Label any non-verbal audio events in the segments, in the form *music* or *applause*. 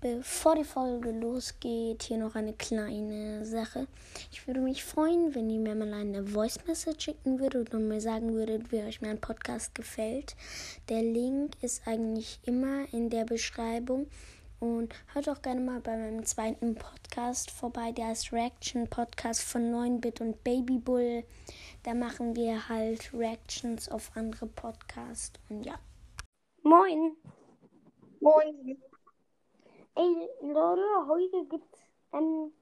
Bevor die Folge losgeht, hier noch eine kleine Sache. Ich würde mich freuen, wenn ihr mir mal eine Voice Message schicken würdet und mir sagen würdet, wie euch mein Podcast gefällt. Der Link ist eigentlich immer in der Beschreibung. Und hört auch gerne mal bei meinem zweiten Podcast vorbei, der heißt Reaction Podcast von 9-Bit und Babybull. Da machen wir halt Reactions auf andere Podcasts. Und ja. Moin! Moin. Ey, Leute, heute gibt's ähm,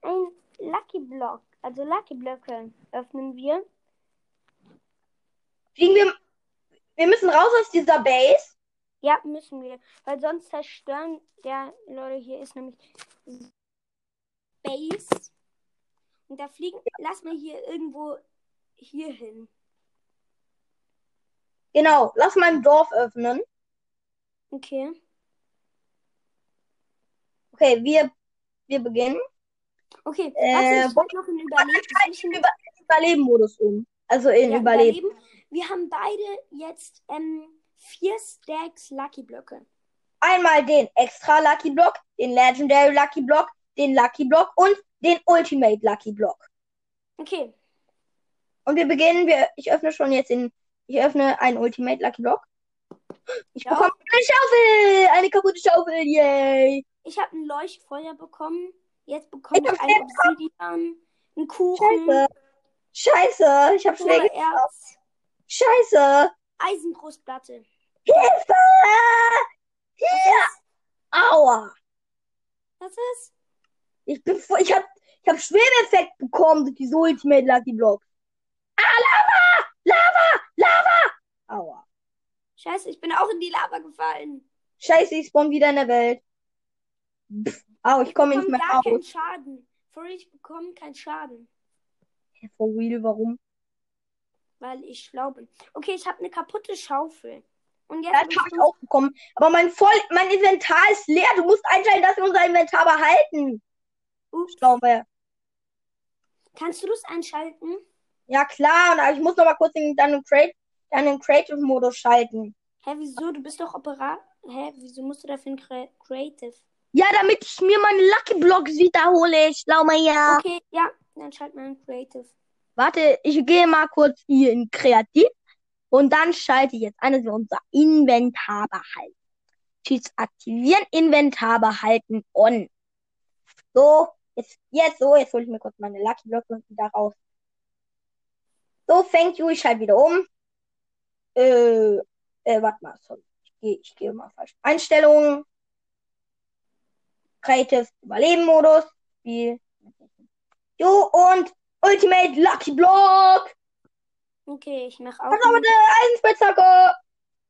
ein Lucky Block. Also Lucky Blöcke öffnen wir. Fliegen wir. Wir müssen raus aus dieser Base. Ja, müssen wir. Weil sonst zerstören. Ja, Leute, hier ist nämlich Base. Und da fliegen. Lass mal hier irgendwo hier hin. Genau, lass mal im Dorf öffnen. Okay. Okay, wir, wir beginnen. Okay, Äh, warte, ich wo- mach noch ich Überleben. im Über Überleben-Modus um. Also in Ja, Überleben. Wir haben beide jetzt ähm, vier Stacks Lucky Blöcke. Einmal den extra Lucky Block, den Legendary Lucky Block, den Lucky Block und den Ultimate Lucky Block. Okay. Und wir beginnen, wir, ich öffne schon jetzt den, ich öffne einen Ultimate Lucky Block. Ich Ja. bekomme eine Schaufel, eine kaputte Schaufel, yay. Ich habe ein Leuchtfeuer bekommen. Jetzt bekomme Ich ich ein Obsidian, einen Kuchen, Scheiße. Scheiße, ich habe Schläge. Erz, Scheiße. Eisenbrustplatte. Hilfe! Hier! Aua! Was ist? Ich bin voll, ich hab, ich hab Schwebeffekt bekommen durch diese Ultimate Lucky Block. Ah, Lava! Lava! Lava! Aua. Scheiße, ich bin auch in die Lava gefallen. Scheiße, ich spawn wieder in der Welt. Au, ich komme nicht mehr gar keinen raus. Schaden. For real, ich bekomme keinen Schaden, For real, warum? weil ich schlau bin. Okay, ich habe eine kaputte Schaufel. Und jetzt das habe ich auch bekommen. Aber mein voll, mein Inventar ist leer. Du musst einstellen, dass wir unser Inventar behalten. Ups. Glaube. Kannst du das einschalten? Ja, klar. Und ich muss noch mal kurz in deinen Create, deinen Creative-Modus schalten. Hä, wieso? Du bist doch Operator. Hä, wieso musst du dafür Cre Creative? Ja, damit ich mir meine Lucky Blocks wiederhole. Schlau mal ja. Okay, ja, dann schalt mal ein Creative. Warte, ich gehe mal kurz hier in Kreativ und dann schalte ich jetzt ein, dass wir unser Inventar behalten. Tschüss, aktivieren, Inventar behalten, on. So, jetzt, jetzt so, jetzt hole ich mir kurz meine Lucky Blocks und wieder raus. So, thank you, ich schalte wieder um. Äh, äh, warte mal, sorry. Ich gehe, ich gehe mal falsch. Einstellungen. Creative Überleben-Modus. Spiel. Jo, und Ultimate Lucky Block. Okay, ich mach auch. Pass auf bitte, Eisenspitzhacke.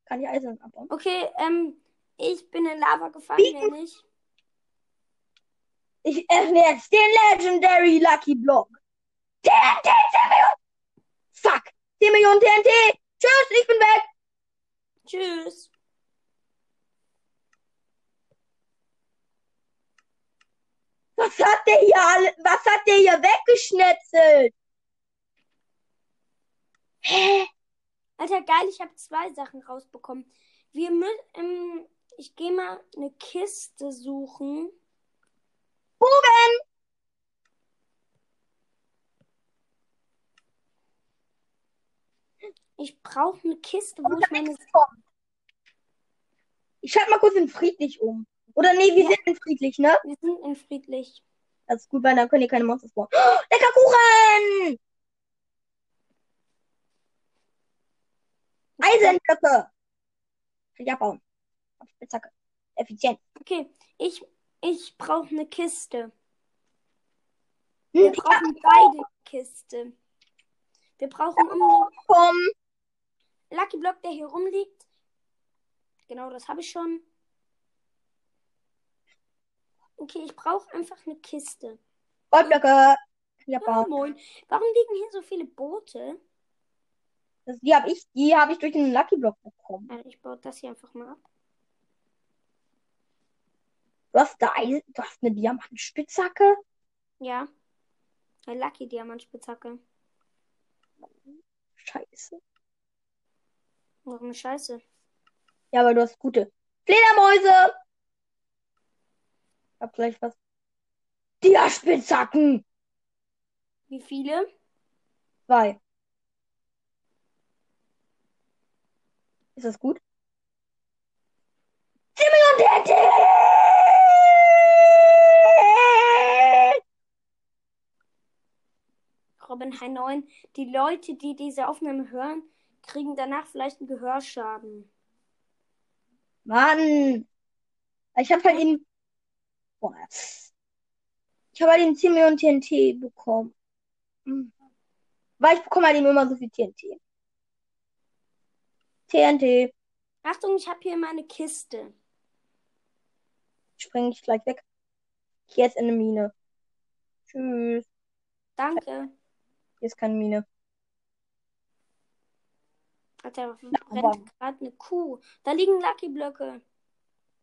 Kann ich Eisen abbauen? Okay, ähm, ich bin in Lava gefallen, Wie? wer nicht? Ich öffne jetzt den Legendary Lucky Block. TNT 10 Millionen. Fuck. 10 Millionen TNT. Tschüss, ich bin weg. Tschüss. Was hat der hier alle, was hat der hier weggeschnetzelt? Hä? Alter, geil, ich habe zwei Sachen rausbekommen. Wir müssen, ähm, ich gehe mal eine Kiste suchen. Bogen. Ich brauche eine Kiste, wo ich meine. Ich schalte mal kurz in friedlich um. Oder nee, wir Ja. sind in friedlich, ne? Wir sind in friedlich. Das ist gut, weil dann können hier keine Monster spawnen. Oh, lecker Kuchen! Eisenblöcke! Kann ich abbauen. Auf Spitzhacke. Effizient. Okay, ich, ich brauche eine Kiste. Wir Hm, ich hab brauchen beide Kiste. Wir brauchen um bekommen. den Lucky Block, der hier rumliegt. Genau, das habe ich schon. Okay, ich brauche einfach eine Kiste. Kann ich Ja, abbauen. moin. Warum liegen hier so viele Boote? Das, die habe ich, die habe ich durch den Lucky Block bekommen. Also ich baue das hier einfach mal ab. Du hast da Eisen, du hast eine Diamantspitzhacke. Ja. Eine Lucky Diamantspitzhacke. Scheiße. Warum scheiße? Ja, aber du hast gute Fledermäuse. Hab gleich was. Dia-Spitzhacken! Wie viele? Zwei. Ist das gut? Simeon TNT! Robin High 9. Die Leute, die diese Aufnahme hören, kriegen danach vielleicht einen Gehörschaden. Mann! Ich hab halt eben. Boah. Ich habe halt eben 10 Millionen TNT bekommen. Hm. Weil ich bekomme halt immer so viel TNT. TNT. Achtung, ich habe hier meine Kiste. Spring ich gleich weg. Hier ist eine Mine. Tschüss. Danke. Hier ist keine Mine. Alter, brennt gerade eine Kuh. Da liegen Lucky Blöcke.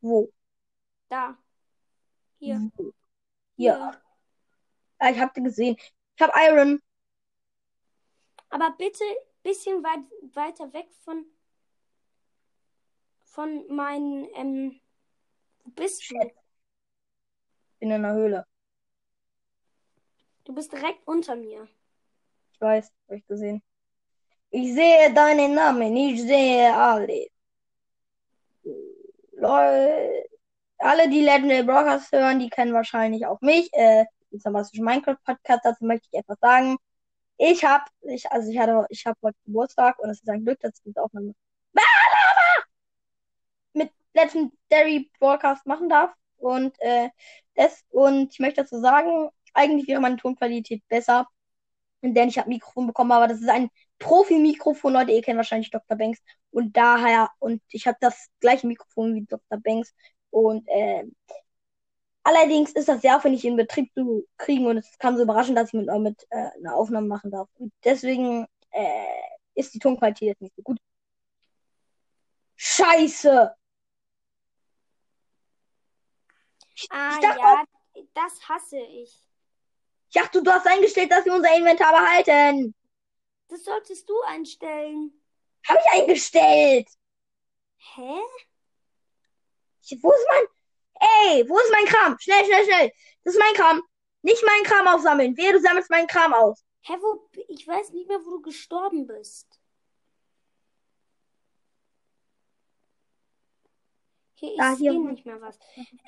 Wo? Da. Hier. Wo? Hier. Ah, ich hab die gesehen. Ich hab Iron. Aber bitte bisschen weit weiter weg von von meinen ähm, wo bist du? Bin in der Höhle. Du bist direkt unter mir. Ich weiß, hab ich gesehen. Ich sehe deinen Namen. Ich sehe alle. Leute. Alle, die Legendary Broadcast hören, die kennen wahrscheinlich auch mich. Äh, die Sambastischen Minecraft Podcast, dazu möchte ich etwas sagen. Ich hab, ich, also ich hatte, ich habe heute Geburtstag und es ist ein Glück, dass ich diese Aufnahme mit Legendary Broadcast machen darf. Und, äh, das, und ich möchte dazu sagen, eigentlich wäre meine Tonqualität besser, denn ich habe Mikrofon bekommen, aber das ist ein Profi-Mikrofon, Leute, ihr kennt wahrscheinlich Dr. Banks. Und daher, und ich habe das gleiche Mikrofon wie Dr. Banks. Und äh, allerdings ist das sehr aufwendig in Betrieb zu kriegen und es kam so überraschend, dass ich mit, mit äh, einer Aufnahme machen darf. Und deswegen äh, ist die Tonqualität jetzt nicht so gut. Scheiße! Ah Ich dachte ja, das hasse ich. Ich dachte, du hast eingestellt, dass wir unser Inventar behalten. Das solltest du einstellen. Habe ich eingestellt. Hä? Ich, wo ist mein. Ey, wo ist mein Kram? Schnell, schnell, schnell. Das ist mein Kram. Nicht meinen Kram aufsammeln. Wehe, du sammelst meinen Kram aus. Hä, wo ich weiß nicht mehr, wo du gestorben bist. Hier, ich Da, hier. sehe nicht mehr was.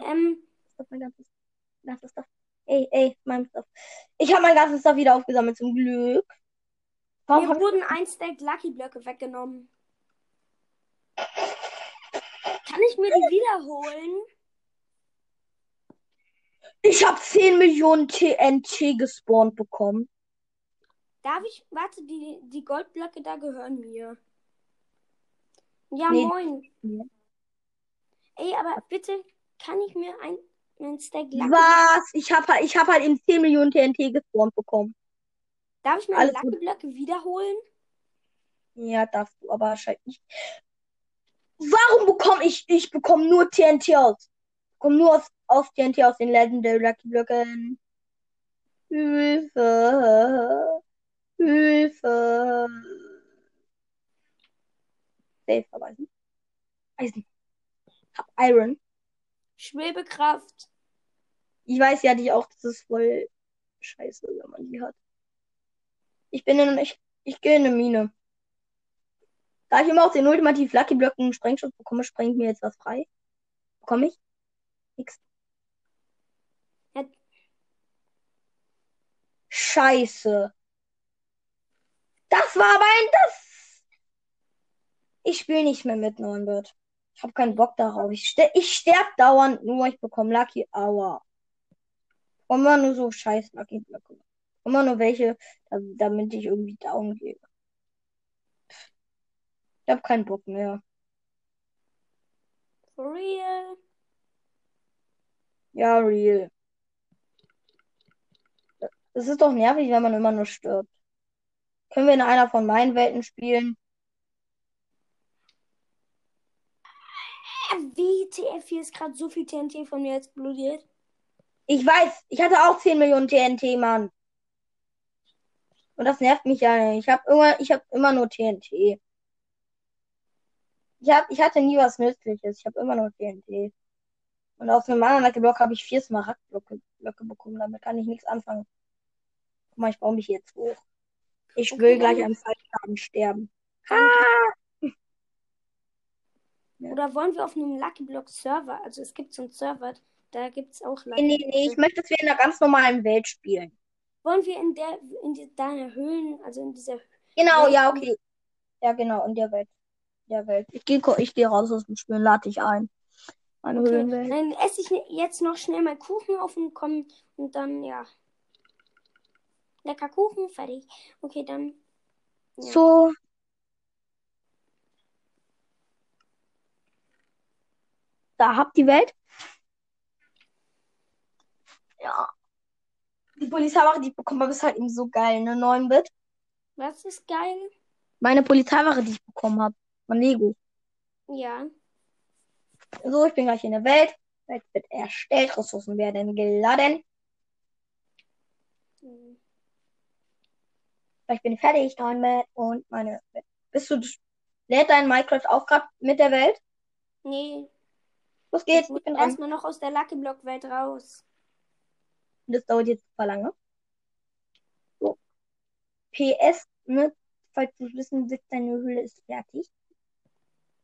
Ähm, Das ist mein Stuff. Ey, ey, mein Stuff. Ich habe mein ganzes Stuff wieder aufgesammelt, zum Glück. Warum mir wurden ein Stack Lucky Blöcke weggenommen. Kann ich mir die wiederholen? ich habe 10 Millionen TNT gespawnt bekommen. Darf ich, warte, die, die Goldblöcke da gehören mir. Ja, Nee. moin. Ey, aber bitte, kann ich mir ein, ein Stack Lucky Was? Ich habe halt, ich hab halt eben 10 Millionen TNT gespawnt bekommen. Darf ich mir Alles Lucky Blöcke wiederholen? Ja, darfst du, aber wahrscheinlich nicht. Warum bekomme ich, ich bekomme nur TNT aus? Ich bekomme nur aus, aus TNT aus den Legendary Lucky Blöcken. Hilfe. Hilfe. Safe verweisen. Eisen. Hab Iron. Schwebekraft. Ich weiß ja nicht auch, das ist voll scheiße, wenn man die hat. Ich bin in, ich, ich gehe in eine Mine. Da ich immer aus den ultimativ Lucky Blöcken Sprengschutz bekomme, sprengt mir jetzt was frei. Bekomme ich? Nix. Ja. Scheiße. Das war aber ein das. Ich spiele nicht mehr mit Neunbird. Ich habe keinen Bock darauf. Ich, ster ich sterb dauernd nur. Ich bekomme Lucky Hour. Immer nur so scheiß Lucky Blöcke. Immer nur welche, da- damit ich irgendwie down gehe. Ich hab keinen Bock mehr. For real. Ja, real. Es ist doch nervig, wenn man immer nur stirbt. Können wir in einer von meinen Welten spielen? Äh, Wie TF hier ist gerade so viel TNT von mir explodiert. Ich weiß, ich hatte auch 10 Millionen TNT, Mann. Und das nervt mich ja nicht. Ich habe immer, ich hab immer nur TNT. Ich, hab, ich hatte nie was Nützliches. Ich habe immer nur TNT. Und aus einem anderen Lucky Block habe ich vier Smaragdblöcke Blöcke bekommen. Damit kann ich nichts anfangen. Guck mal, ich baue mich jetzt hoch. Ich Okay, will gleich am Fallschaden sterben. *laughs* Oder wollen wir auf einem Lucky Block Server? Also es gibt so einen Server, da gibt es auch Lucky Nee, nee, nee, ich möchte, dass wir in einer ganz normalen Welt spielen. Wollen wir in der, in die, deiner Höhlen, also in dieser Genau, Welt- ja, okay. Ja, genau, in der Welt. Der Welt. Ich gehe ich geh raus aus dem Spiel, lade dich ein. Meine Okay, Höhlenwelt. dann esse ich jetzt noch schnell mal Kuchen auf und komm und dann, ja. Lecker Kuchen, fertig. Okay, dann. Ja. So. Da habt die Welt. Ja. Die Polizeiwache, die ich bekommen habe, ist halt eben so geil, ne? 9-Bit. Was ist geil? Meine Polizeiwache, die ich bekommen habe. Von Lego. Ja. So, ich bin gleich in der Welt. Welt wird erstellt. Ressourcen werden geladen. Hm. Ich bin fertig, 9-Bit. Und meine Welt. Bist du. Lädt dein Minecraft auch gerade mit der Welt? Nee, Los ich geht's, ich bin dran. erstmal noch aus der Lucky Block Welt raus. Das dauert jetzt super lange. So. PS, ne? Falls du wissen willst, deine Höhle ist fertig.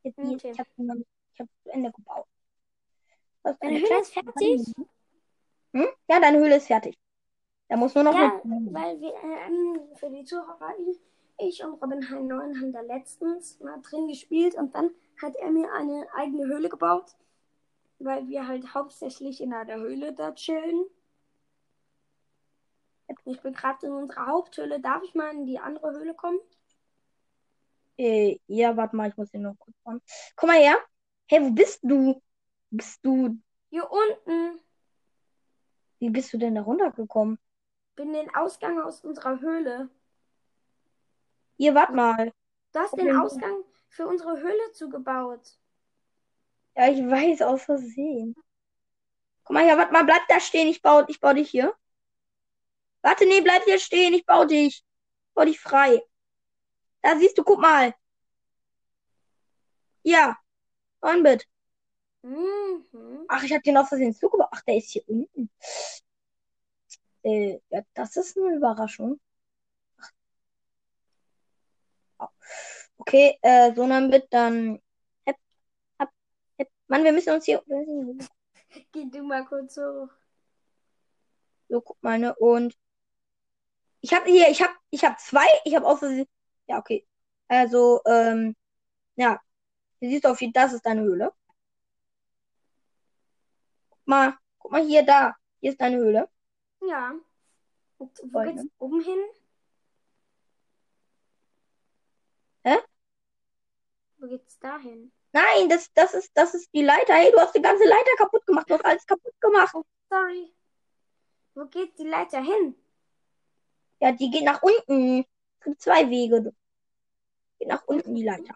Jetzt Okay. ich habe hab zu Ende gebaut. Das Deine eine Höhle ist fertig? Hm? Ja, deine Höhle ist fertig. Da muss nur noch Ja, weil wir, ähm, für die Zuhörer, ich und Robin Hein 9 haben da letztens mal drin gespielt und dann hat er mir eine eigene Höhle gebaut, weil wir halt hauptsächlich in einer Höhle da chillen. Ich bin gerade in unserer Haupthöhle. Darf ich mal in die andere Höhle kommen? Äh, ja, warte mal, ich muss hier noch kurz fahren. Komm mal her. Hey, wo bist du? Bist du. Hier unten Wie bist du denn da runtergekommen? bin den Ausgang aus unserer Höhle. Hier, warte mal. Du hast den Ausgang für unsere Höhle zugebaut. Ja, ich weiß, aus Versehen. Guck mal hier, warte mal, bleib da stehen, ich baue, ich baue dich hier. Warte, nee, bleib hier stehen, ich baue dich. Ich baue dich frei. Da siehst du, guck mal. Ja, Onbit. Mhm. Ach, ich hab den aus Versehen zugebaut. Ach, der ist hier unten. Äh, ja, das ist eine Überraschung. Ach. Okay, äh, so Onbit, dann. Hep, hep, hep. Mann, wir müssen uns hier. *laughs* Geh du mal kurz hoch. So, guck mal, ne? Und ich habe hier, ich habe, ich habe zwei, ich habe aus Versehen. Ja, okay. Also, ähm, ja. Du siehst auf jeden das ist deine Höhle. Guck mal, guck mal hier, da. Hier ist deine Höhle. Ja. Und wo geht's ne? oben hin? Hä? Wo geht's da hin? Nein, das, das ist, das ist die Leiter. Hey, du hast die ganze Leiter kaputt gemacht. Du hast alles kaputt gemacht. Sorry. Wo geht die Leiter hin? Ja, die geht nach unten. Es gibt zwei Wege. Geht nach unten die Leiter.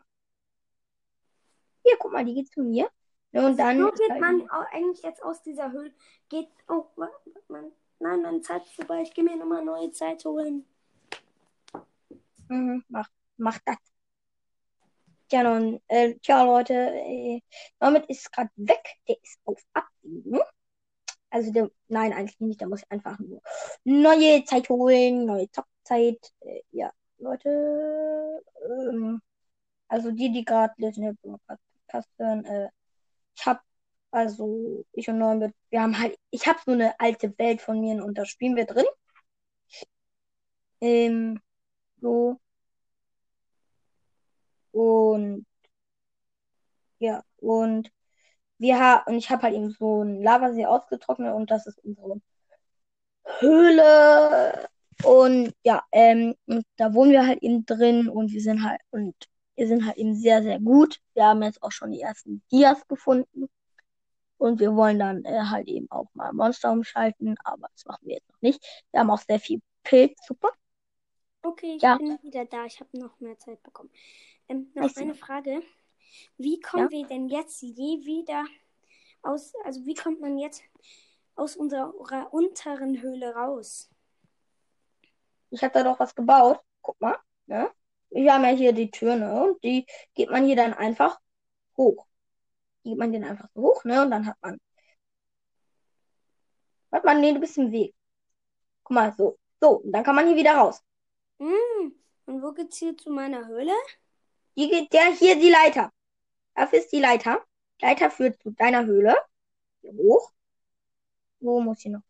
Hier, guck mal, die geht zu mir. Und dann. Wo geht man eigentlich jetzt aus dieser Höhle? Geht. Oh, man, nein, meine Zeit ist vorbei. Ich gehe mir nochmal neue Zeit holen. Mhm, mach, mach das. Tja, nun, äh, tja, Leute, äh, damit ist gerade weg. Der ist auf Abwägen. Also, der, nein, eigentlich nicht. Da muss ich einfach nur neue Zeit holen, neue Zockzeit. Äh, ja, Leute, ähm, also die, die gerade Legend Podcast hören, äh, ich hab, also, ich und Neunbit, wir haben halt, ich hab so eine alte Welt von mir und da spielen wir drin. Ähm, so. Und ja, und wir haben, und ich habe halt eben so einen Lavasee ausgetrocknet und das ist unsere Höhle. Und ja, ähm, und da wohnen wir halt eben drin und wir sind halt, und wir sind halt eben sehr, sehr gut. Wir haben jetzt auch schon die ersten Dias gefunden. Und wir wollen dann äh, halt eben auch mal Monster umschalten, aber das machen wir jetzt noch nicht. Wir haben auch sehr viel Pilz, super. Okay, ich Ja. bin wieder da. Ich habe noch mehr Zeit bekommen. Ähm, noch Ich sehe. eine Frage. Wie kommen wir denn jetzt je wieder aus, also wie kommt man jetzt aus unserer unteren Höhle raus? Ich habe da doch was gebaut. Guck mal, ne? Wir haben ja hier die Tür, ne? Und die geht man hier dann einfach hoch. Die geht man den einfach so hoch, ne? Und dann hat man Warte mal, nee, du bist im Weg. Guck mal, so. So, und dann kann man hier wieder raus. Hm. Und wo geht's hier zu meiner Höhle? Hier geht der, hier die Leiter. Dafür ist die Leiter. Leiter führt zu deiner Höhle. Hier hoch. Wo muss ich noch?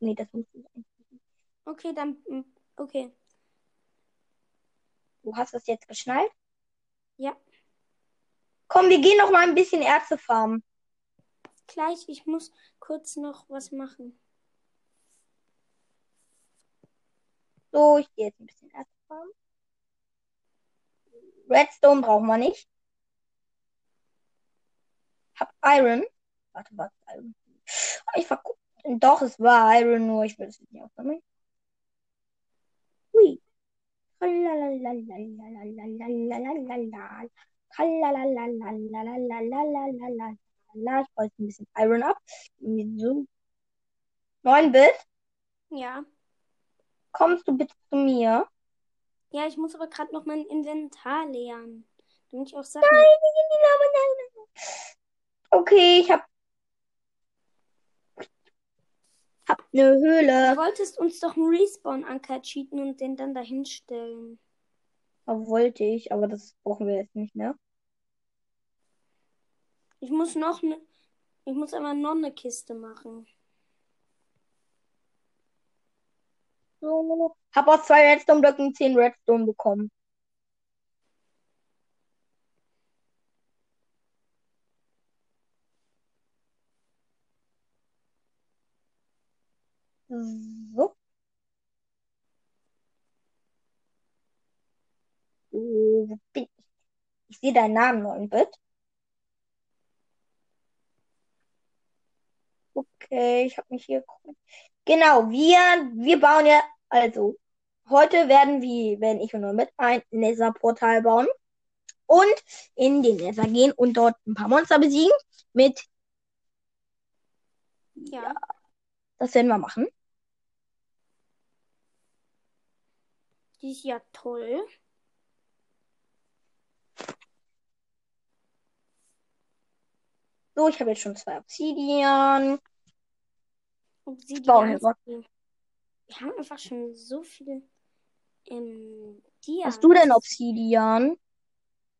Nee, das muss ich nicht. Okay, dann. hm, Okay. Du hast das jetzt geschnallt? Ja. Komm, wir gehen noch mal ein bisschen Erze farmen. Gleich, ich muss kurz noch was machen. So, ich gehe jetzt ein bisschen Erze farmen. Redstone brauchen wir nicht. Hab Iron. Warte, was Iron? Ich verguck. Doch, es war Iron, nur ich will es nicht aufsammeln. Ich wollte ein bisschen Iron Up. So. 9-Bit? Ja. Kommst du bitte zu mir? Ja, ich muss aber gerade noch mein Inventar leeren. Damit ich auch Sachen. Nein, nein, nein, nein, nein. Okay, ich habe hab. Eine Du Höhle. wolltest uns doch einen Respawn-Anker cheaten und den dann dahin stellen. Aber wollte ich, aber das brauchen wir jetzt nicht mehr. Ich muss noch ne. Ich muss aber noch eine Kiste machen. So. Hab aus zwei Redstone-Blöcken 10 Redstone bekommen. So. Bin ich? Ich sehe deinen Namen, 9-Bit. Okay, ich habe mich hier. Genau, wir, wir bauen ja, also, heute werden wir, wenn ich und 9-Bit, ein Nether-Portal bauen und in den Nether gehen und dort ein paar Monster besiegen mit, Ja. das werden wir machen. Die ist ja toll. So, ich habe jetzt schon zwei Obsidian. Obsidian. Wir haben einfach schon so viele ähm, Dias. Hast du denn Obsidian?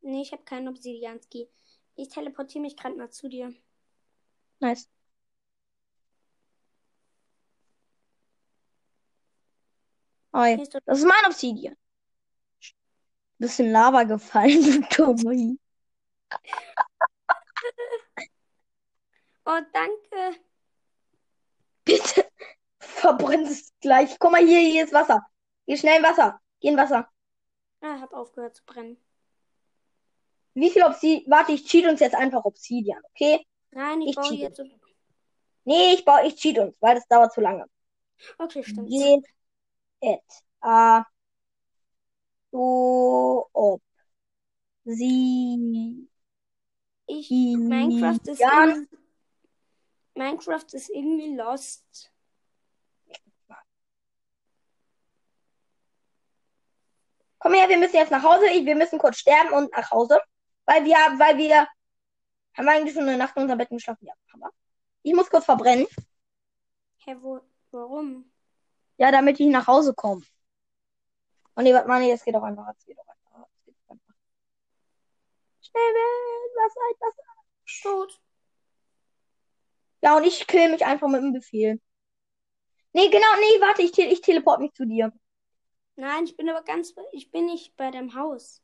Nee, ich habe keinen Obsidianski. Ich teleportiere mich gerade mal zu dir. Nice. Hi. Das ist mein Obsidian. Bisschen Lava gefallen, *laughs* du Dummi. Oh, danke. Bitte verbrennst es gleich. Guck mal, hier, hier ist Wasser. Geh schnell in Wasser. Geh in Wasser. Ah, hab aufgehört zu brennen. Wie viel Obsidian? Warte, ich cheat uns jetzt einfach Obsidian, okay? Nein, ich, Ich baue jetzt. Nee, ich baue, ich cheat uns, weil das dauert zu lange. Okay, stimmt. Geht etwa so ob sie Ich, Minecraft ist irgendwie, Minecraft ist irgendwie lost. Komm her, wir müssen jetzt nach Hause. Ich- Wir müssen kurz sterben und nach Hause. Weil wir, weil wir haben eigentlich schon eine Nacht in unserem Bett geschlafen. Ja, haben wir. Ich muss kurz verbrennen. Hä, wo, warum? Ja, damit ich nach Hause komme. Oh nee, warte mal, nee, das geht doch einfach. Das geht doch einfach. Das geht doch einfach. Schnell weg, was halt was. Tot. Ja, und ich kill mich einfach mit dem Befehl. Nee, genau, nee, warte, ich, te ich teleport mich zu dir. Nein, ich bin aber ganz, ich bin nicht bei deinem Haus.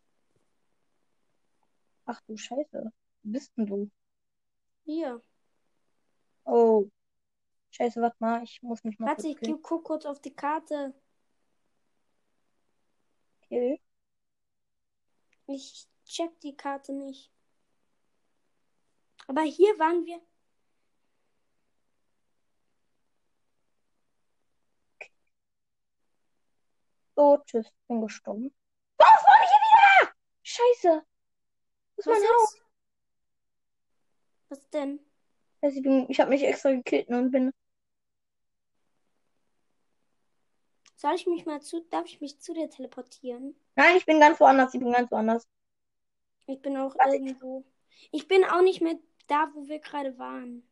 Ach du Scheiße. Wo bist denn du? Hier. Oh. Scheiße, warte mal, ich muss mich mal Warte, ich guck kurz auf die Karte. Kill. Ich check die Karte nicht. Aber hier waren wir. So, tschüss, bin gestorben. Was war ich hier wieder? Scheiße. Das ist Was mein Haus. ist? Was denn? Also ich bin, ich habe mich extra gekillt und bin. Soll ich mich mal zu, darf ich mich zu dir teleportieren? Nein, ich bin ganz woanders. Ich bin ganz woanders. Ich bin auch Warte. irgendwo. Ich bin auch nicht mehr da, wo wir gerade waren.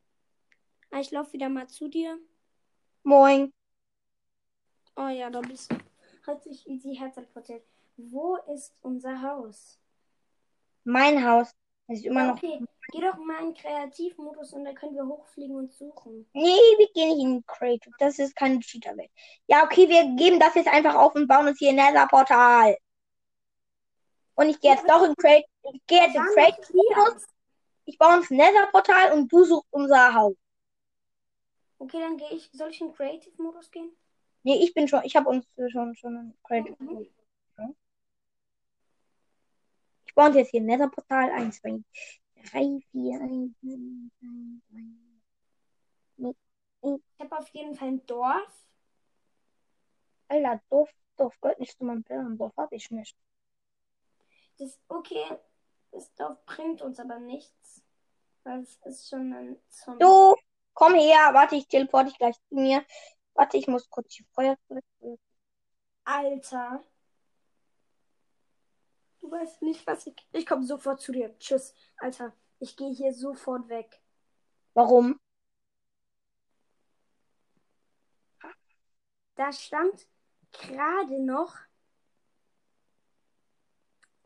Ah, ich laufe wieder mal zu dir. Moin. Oh ja, da bist du. Hat sich easy herteleportiert. Wo ist unser Haus? Mein Haus. Ist immer Ja, noch. okay, geh doch mal in Kreativmodus und dann können wir hochfliegen und suchen. Nee, wir gehen nicht in Creative. Das ist keine Cheater-Welt. Ja, okay, wir geben das jetzt einfach auf und bauen uns hier ein Nether-Portal. Und ich gehe jetzt Ja, doch in Creative. Ich gehe jetzt in Waren doch Creative. wir. Ich baue uns ein Nether-Portal und du suchst unser Haus. Okay, dann gehe ich. Soll ich in Creative-Modus gehen? Nee, ich bin schon. Ich habe uns schon, schon in Creative. Mhm. Ich baue uns jetzt hier ein Nether-Portal. 1, 2, 3, 4, 1, 2, 3. Ich habe auf jeden Fall ein Dorf. Alter, Dorf, Dorf, Gott, nicht zu meinem Bären. Dorf habe ich nicht. Das okay. Das Dorf bringt uns aber nichts. Weil es ist schon ein Zombie. Du, komm her. Warte, ich teleporte dich gleich zu mir. Warte, ich muss kurz die Feuer Alter. Du weißt nicht, was ich. Ich komme sofort zu dir. Tschüss. Alter, ich gehe hier sofort weg. Warum? Da stand gerade noch.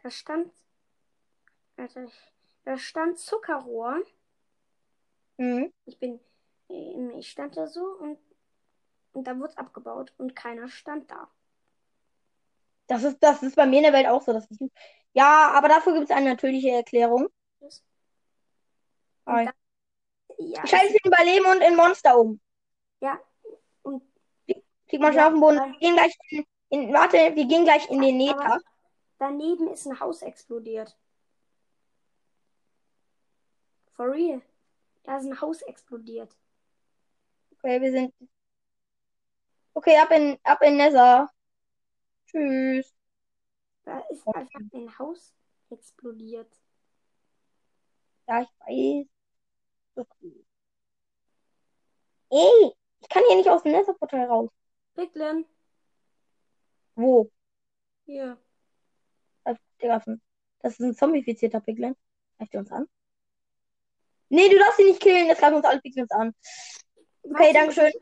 Da stand. Alter, da stand Zuckerrohr. Hm. Ich bin. Ich stand da so und. Und da wurde es abgebaut und keiner stand da. Das ist, das ist bei mir in der Welt auch so. Dass ich, ja, aber dafür gibt es eine natürliche Erklärung. Dann- Ja, Ich schalte es in Überleben und in Monster um. ja. Und Flieg mal schnell Ja, auf den Boden. Wir gehen gleich in, in, warte, wir gehen gleich in den Nether. Daneben ist ein Haus explodiert. For real. Da ist ein Haus explodiert. Okay, wir sind. Okay, ab in, ab in Nether. Tschüss. Da ist einfach ein Haus explodiert. Ja, ich weiß. Okay. Ey, ich kann hier nicht aus dem Netherportal raus. Piglin, Wo? hier. Das ist ein zombifizierter Piglin. Greift er uns an? Nee, du darfst ihn nicht killen. Jetzt greifen uns alle Piglins an. Okay, danke schön.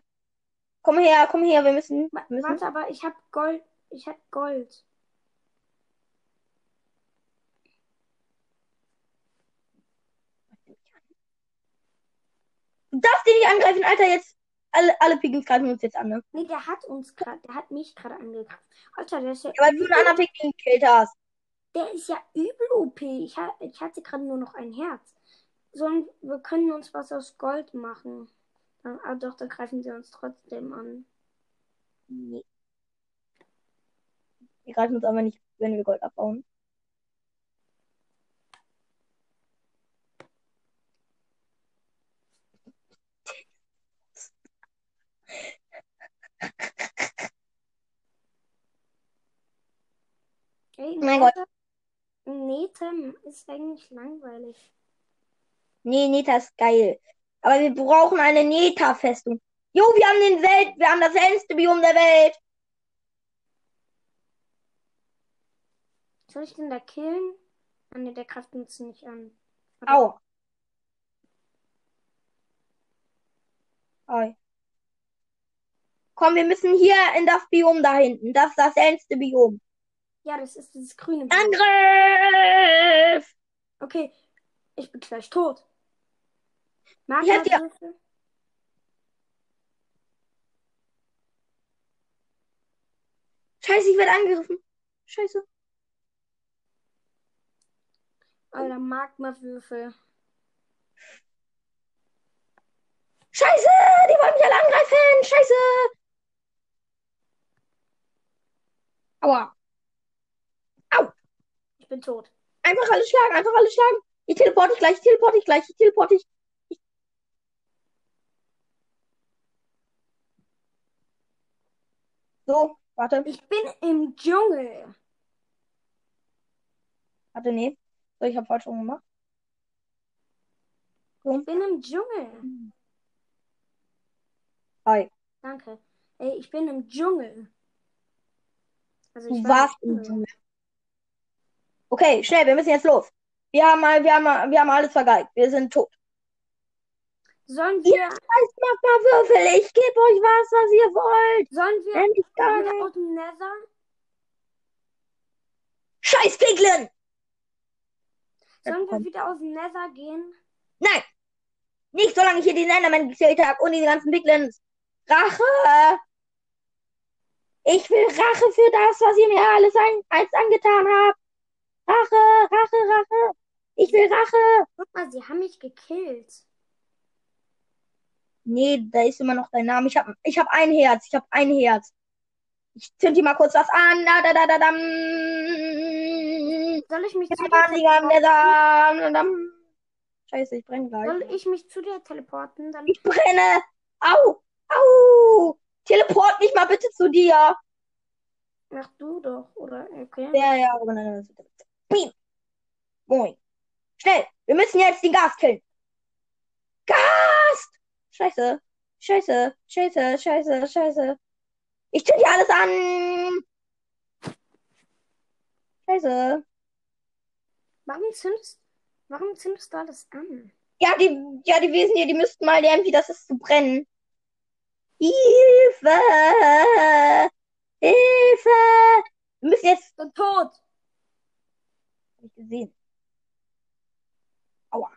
Komm her, komm her. Wir müssen. Wir müssen. Warte, aber ich hab Gold. Ich hab Gold. Du darfst den nicht angreifen, Alter. Jetzt. Alle, alle Piglins greifen uns jetzt an, ne? Nee, der hat uns gerade, der hat mich gerade angegriffen. Alter, der ist ja, Ja, weil du einen anderen Piglin gekillt hast. der ist ja übel OP. Ich, ha, ich hatte gerade nur noch ein Herz. Sollen, wir können uns was aus Gold machen. Ah, doch, dann greifen sie uns trotzdem an. Nee. Die greifen uns aber nicht, wenn wir Gold abbauen. Ey, Mein Gott. Nethem ist eigentlich langweilig. Nee, Neta ist geil. Aber wir brauchen eine Neta-Festung. Jo, wir haben den Welt, wir haben das hellste Biom der Welt. Soll ich den da killen? Ah, ne, der greift uns nicht an. Au. Oi. Komm, wir müssen hier in das Biom da hinten. Das ist das hellste Biom. Ja, das ist dieses grüne. Bild. Angriff! Okay, ich bin gleich tot. Mag Ich dir- Würfel? Scheiße, ich werde angegriffen. Scheiße. Alter, Magma-Würfel. Scheiße, die wollen mich alle angreifen. Scheiße. Aua. Ich bin tot. Einfach alle schlagen, einfach alle schlagen. Ich teleporte dich gleich, ich teleporte dich gleich, ich teleporte dich. Ich- So, warte, Ich bin im Dschungel. warte, nee. So, ich habe falsch gemacht. Ich bin im Dschungel. Hi. Danke. Ey, ich bin im Dschungel. Also Du ich warst im Dschungel. Okay, schnell, wir müssen jetzt los. Wir haben mal, wir haben, wir haben alles vergeigt. Wir sind tot. Sollen wir, scheiß Magma-Würfel, ich gebe euch was, was ihr wollt. sollen wir Nenn ich gar nicht. aus dem Nether? Scheiß Piglin! Sollen wir wieder aus dem Nether gehen? Nein! Nicht solange ich hier den Enderman gezählt habe und diese ganzen Piglins. Rache! Ich will Rache für das, was ihr mir alles ein, eins angetan habt. Rache, Rache, Rache. Ich will Rache. Guck mal, sie haben mich gekillt. Nee, da ist immer noch dein Name. Ich hab, ich hab ein Herz. Ich hab ein Herz. Ich zünd dir mal kurz was an. Da, da, da, da, dam. Soll ich mich zu dir. Scheiße, ich brenne gleich. Soll ich mich zu dir teleporten? Dann Ich brenne. Au, au. Teleport mich mal bitte zu dir. mach du doch, oder? Okay. Ja, ja, aber nein, nein. Moin. Schnell. Wir müssen jetzt den Gas killen. Gas! Scheiße. Scheiße. Scheiße. Scheiße. Scheiße. Ich zünd dir alles an. Scheiße. Warum zündest, warum zündest du alles an? Ja, die, ja, die Wesen hier, die müssten mal lernen, wie das ist zu brennen. Hilfe! Hilfe! Wir müssen jetzt. So tot! Hab ich gesehen. Aua.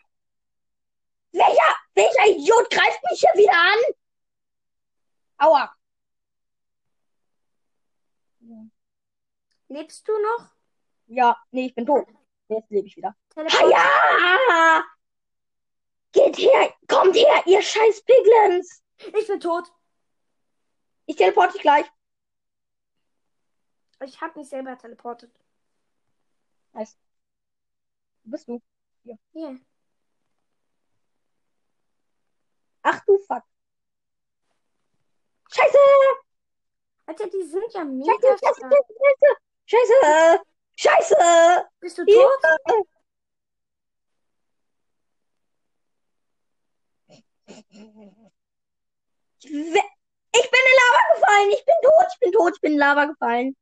Welcher, welcher Idiot greift mich hier wieder an? Aua. Lebst du noch? Ja, nee, ich bin tot. Jetzt lebe ich wieder. Teleport. Haja! Geht her! Kommt her, ihr scheiß Piglins! Ich bin tot. Ich teleporte dich gleich. Ich habe mich selber teleportet. Nice. Wo bist du? Hier. Ach du Fuck. Scheiße! Alter, die sind ja Scheiße, mega scheiße, stark. scheiße, scheiße! Scheiße! Bist du tot? Ich we- ich bin in Lava gefallen! Ich bin tot! Ich bin tot! Ich bin in Lava gefallen!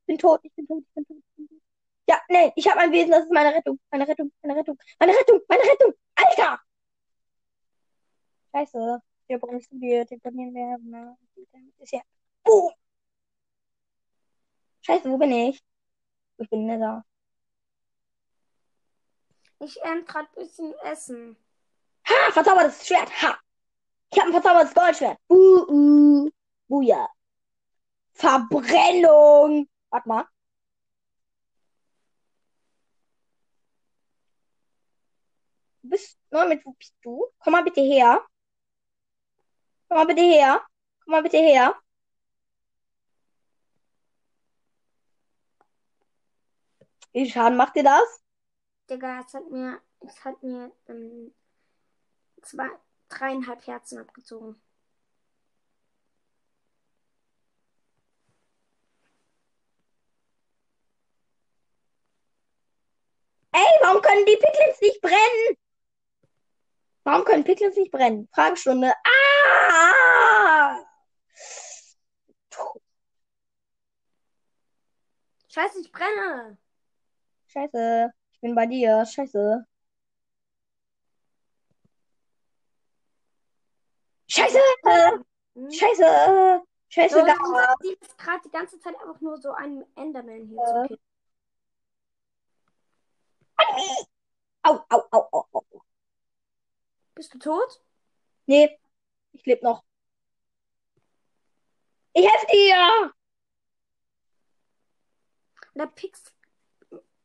Ich bin tot! Ich bin tot! Ich bin tot! Ich bin tot. Ja, nee, ich habe ein Wesen, das ist meine Rettung. Meine Rettung, meine Rettung, meine Rettung, meine Rettung! Alter! Scheiße. Wir brauchen nicht so viel telefonieren werden. Ist ja. Boom! Scheiße, wo bin ich? Ich bin nicht da. Ich ähm gerade ein bisschen essen. Ha, verzaubertes Schwert. Ha. Ich habe ein verzaubertes Goldschwert. Uh, uh. Buja. Verbrennung. Warte mal. Du bist neu mit, wo bist du? Komm mal bitte her. Komm mal bitte her. Komm mal bitte her. Wie viel Schaden macht dir das? Digga, es hat mir, es hat mir ähm, zwei, dreieinhalb Herzen abgezogen. Ey, warum können die Piglins nicht brennen? Warum können Piglins nicht brennen? Fragestunde. Ah! Scheiße, ich brenne. Scheiße, ich bin bei dir. Scheiße. Scheiße! Hm? Scheiße! Scheiße, So, unser Ziel ist gerade die ganze Zeit einfach nur so einen Enderman hier Ja. zu killen. Au, au, au, au, au. Bist du tot? Nee, ich lebe noch. Ich helfe dir! Der Pix.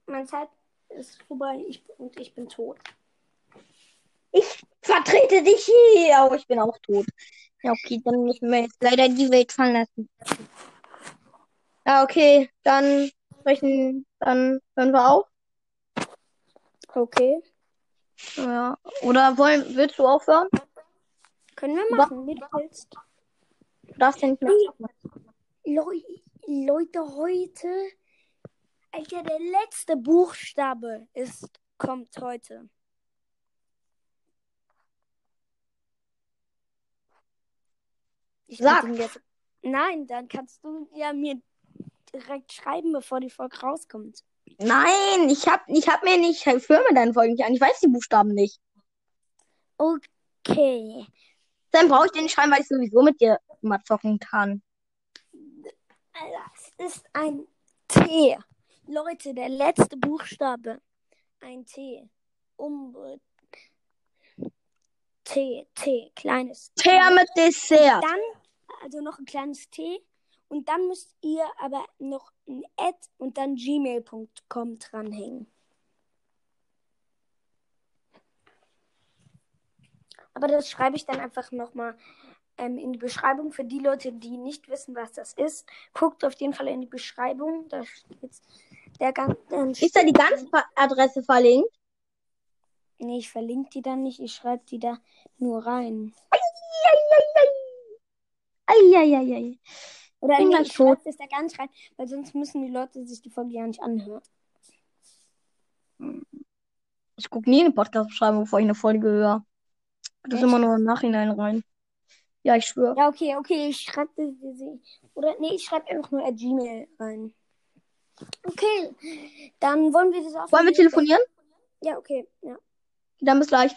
Meine Zeit ist vorbei ich, und ich bin tot. Ich vertrete dich hier. Oh, ich bin auch tot. Ja, okay, dann müssen wir jetzt leider die Welt fallen lassen. Ja, okay, dann sprechen, dann hören wir auf. Okay. Ja. Oder wollen, willst du aufhören? Können wir machen, wie du willst. Du darfst ja nicht mehr. Leu Leute, heute. Alter, der letzte Buchstabe ist, kommt heute. Ich Sag. jetzt- Nein, dann kannst du ja mir direkt schreiben, bevor die Folge rauskommt. Nein, ich hab, ich hab mir nicht, ich höre mir deine Folgen nicht an. Ich weiß die Buchstaben nicht. Okay. Dann brauche ich den schreiben, weil ich sowieso mit dir mal zocken kann. Das ist ein T. Leute, der letzte Buchstabe. Ein T. Um. T, T, kleines T. Teer mit Dessert. Dann, also noch ein kleines T. Und dann müsst ihr aber noch ein Ad und dann gmail.com dranhängen. Aber das schreibe ich dann einfach nochmal ähm, in die Beschreibung für die Leute, die nicht wissen, was das ist. Guckt auf jeden Fall in die Beschreibung. Da steht der ganze. Ist da die ganze Adresse verlinkt? Nee, ich verlinke die dann nicht. Ich schreibe die da nur rein. Eieiei. Oder Bin nee, ich schreibe das da gar nicht rein, weil sonst müssen die Leute sich die Folge ja nicht anhören. Ich gucke nie in die Podcast-Beschreibung, bevor ich eine Folge höre. Das Echt? immer nur im Nachhinein rein. Ja, ich schwöre. Ja, okay, okay, ich schreibe das. das- Oder nee, ich schreibe einfach nur at Gmail rein. Okay, dann wollen wir das auf. Wollen wir telefonieren? Ja, okay, ja. Dann bis gleich.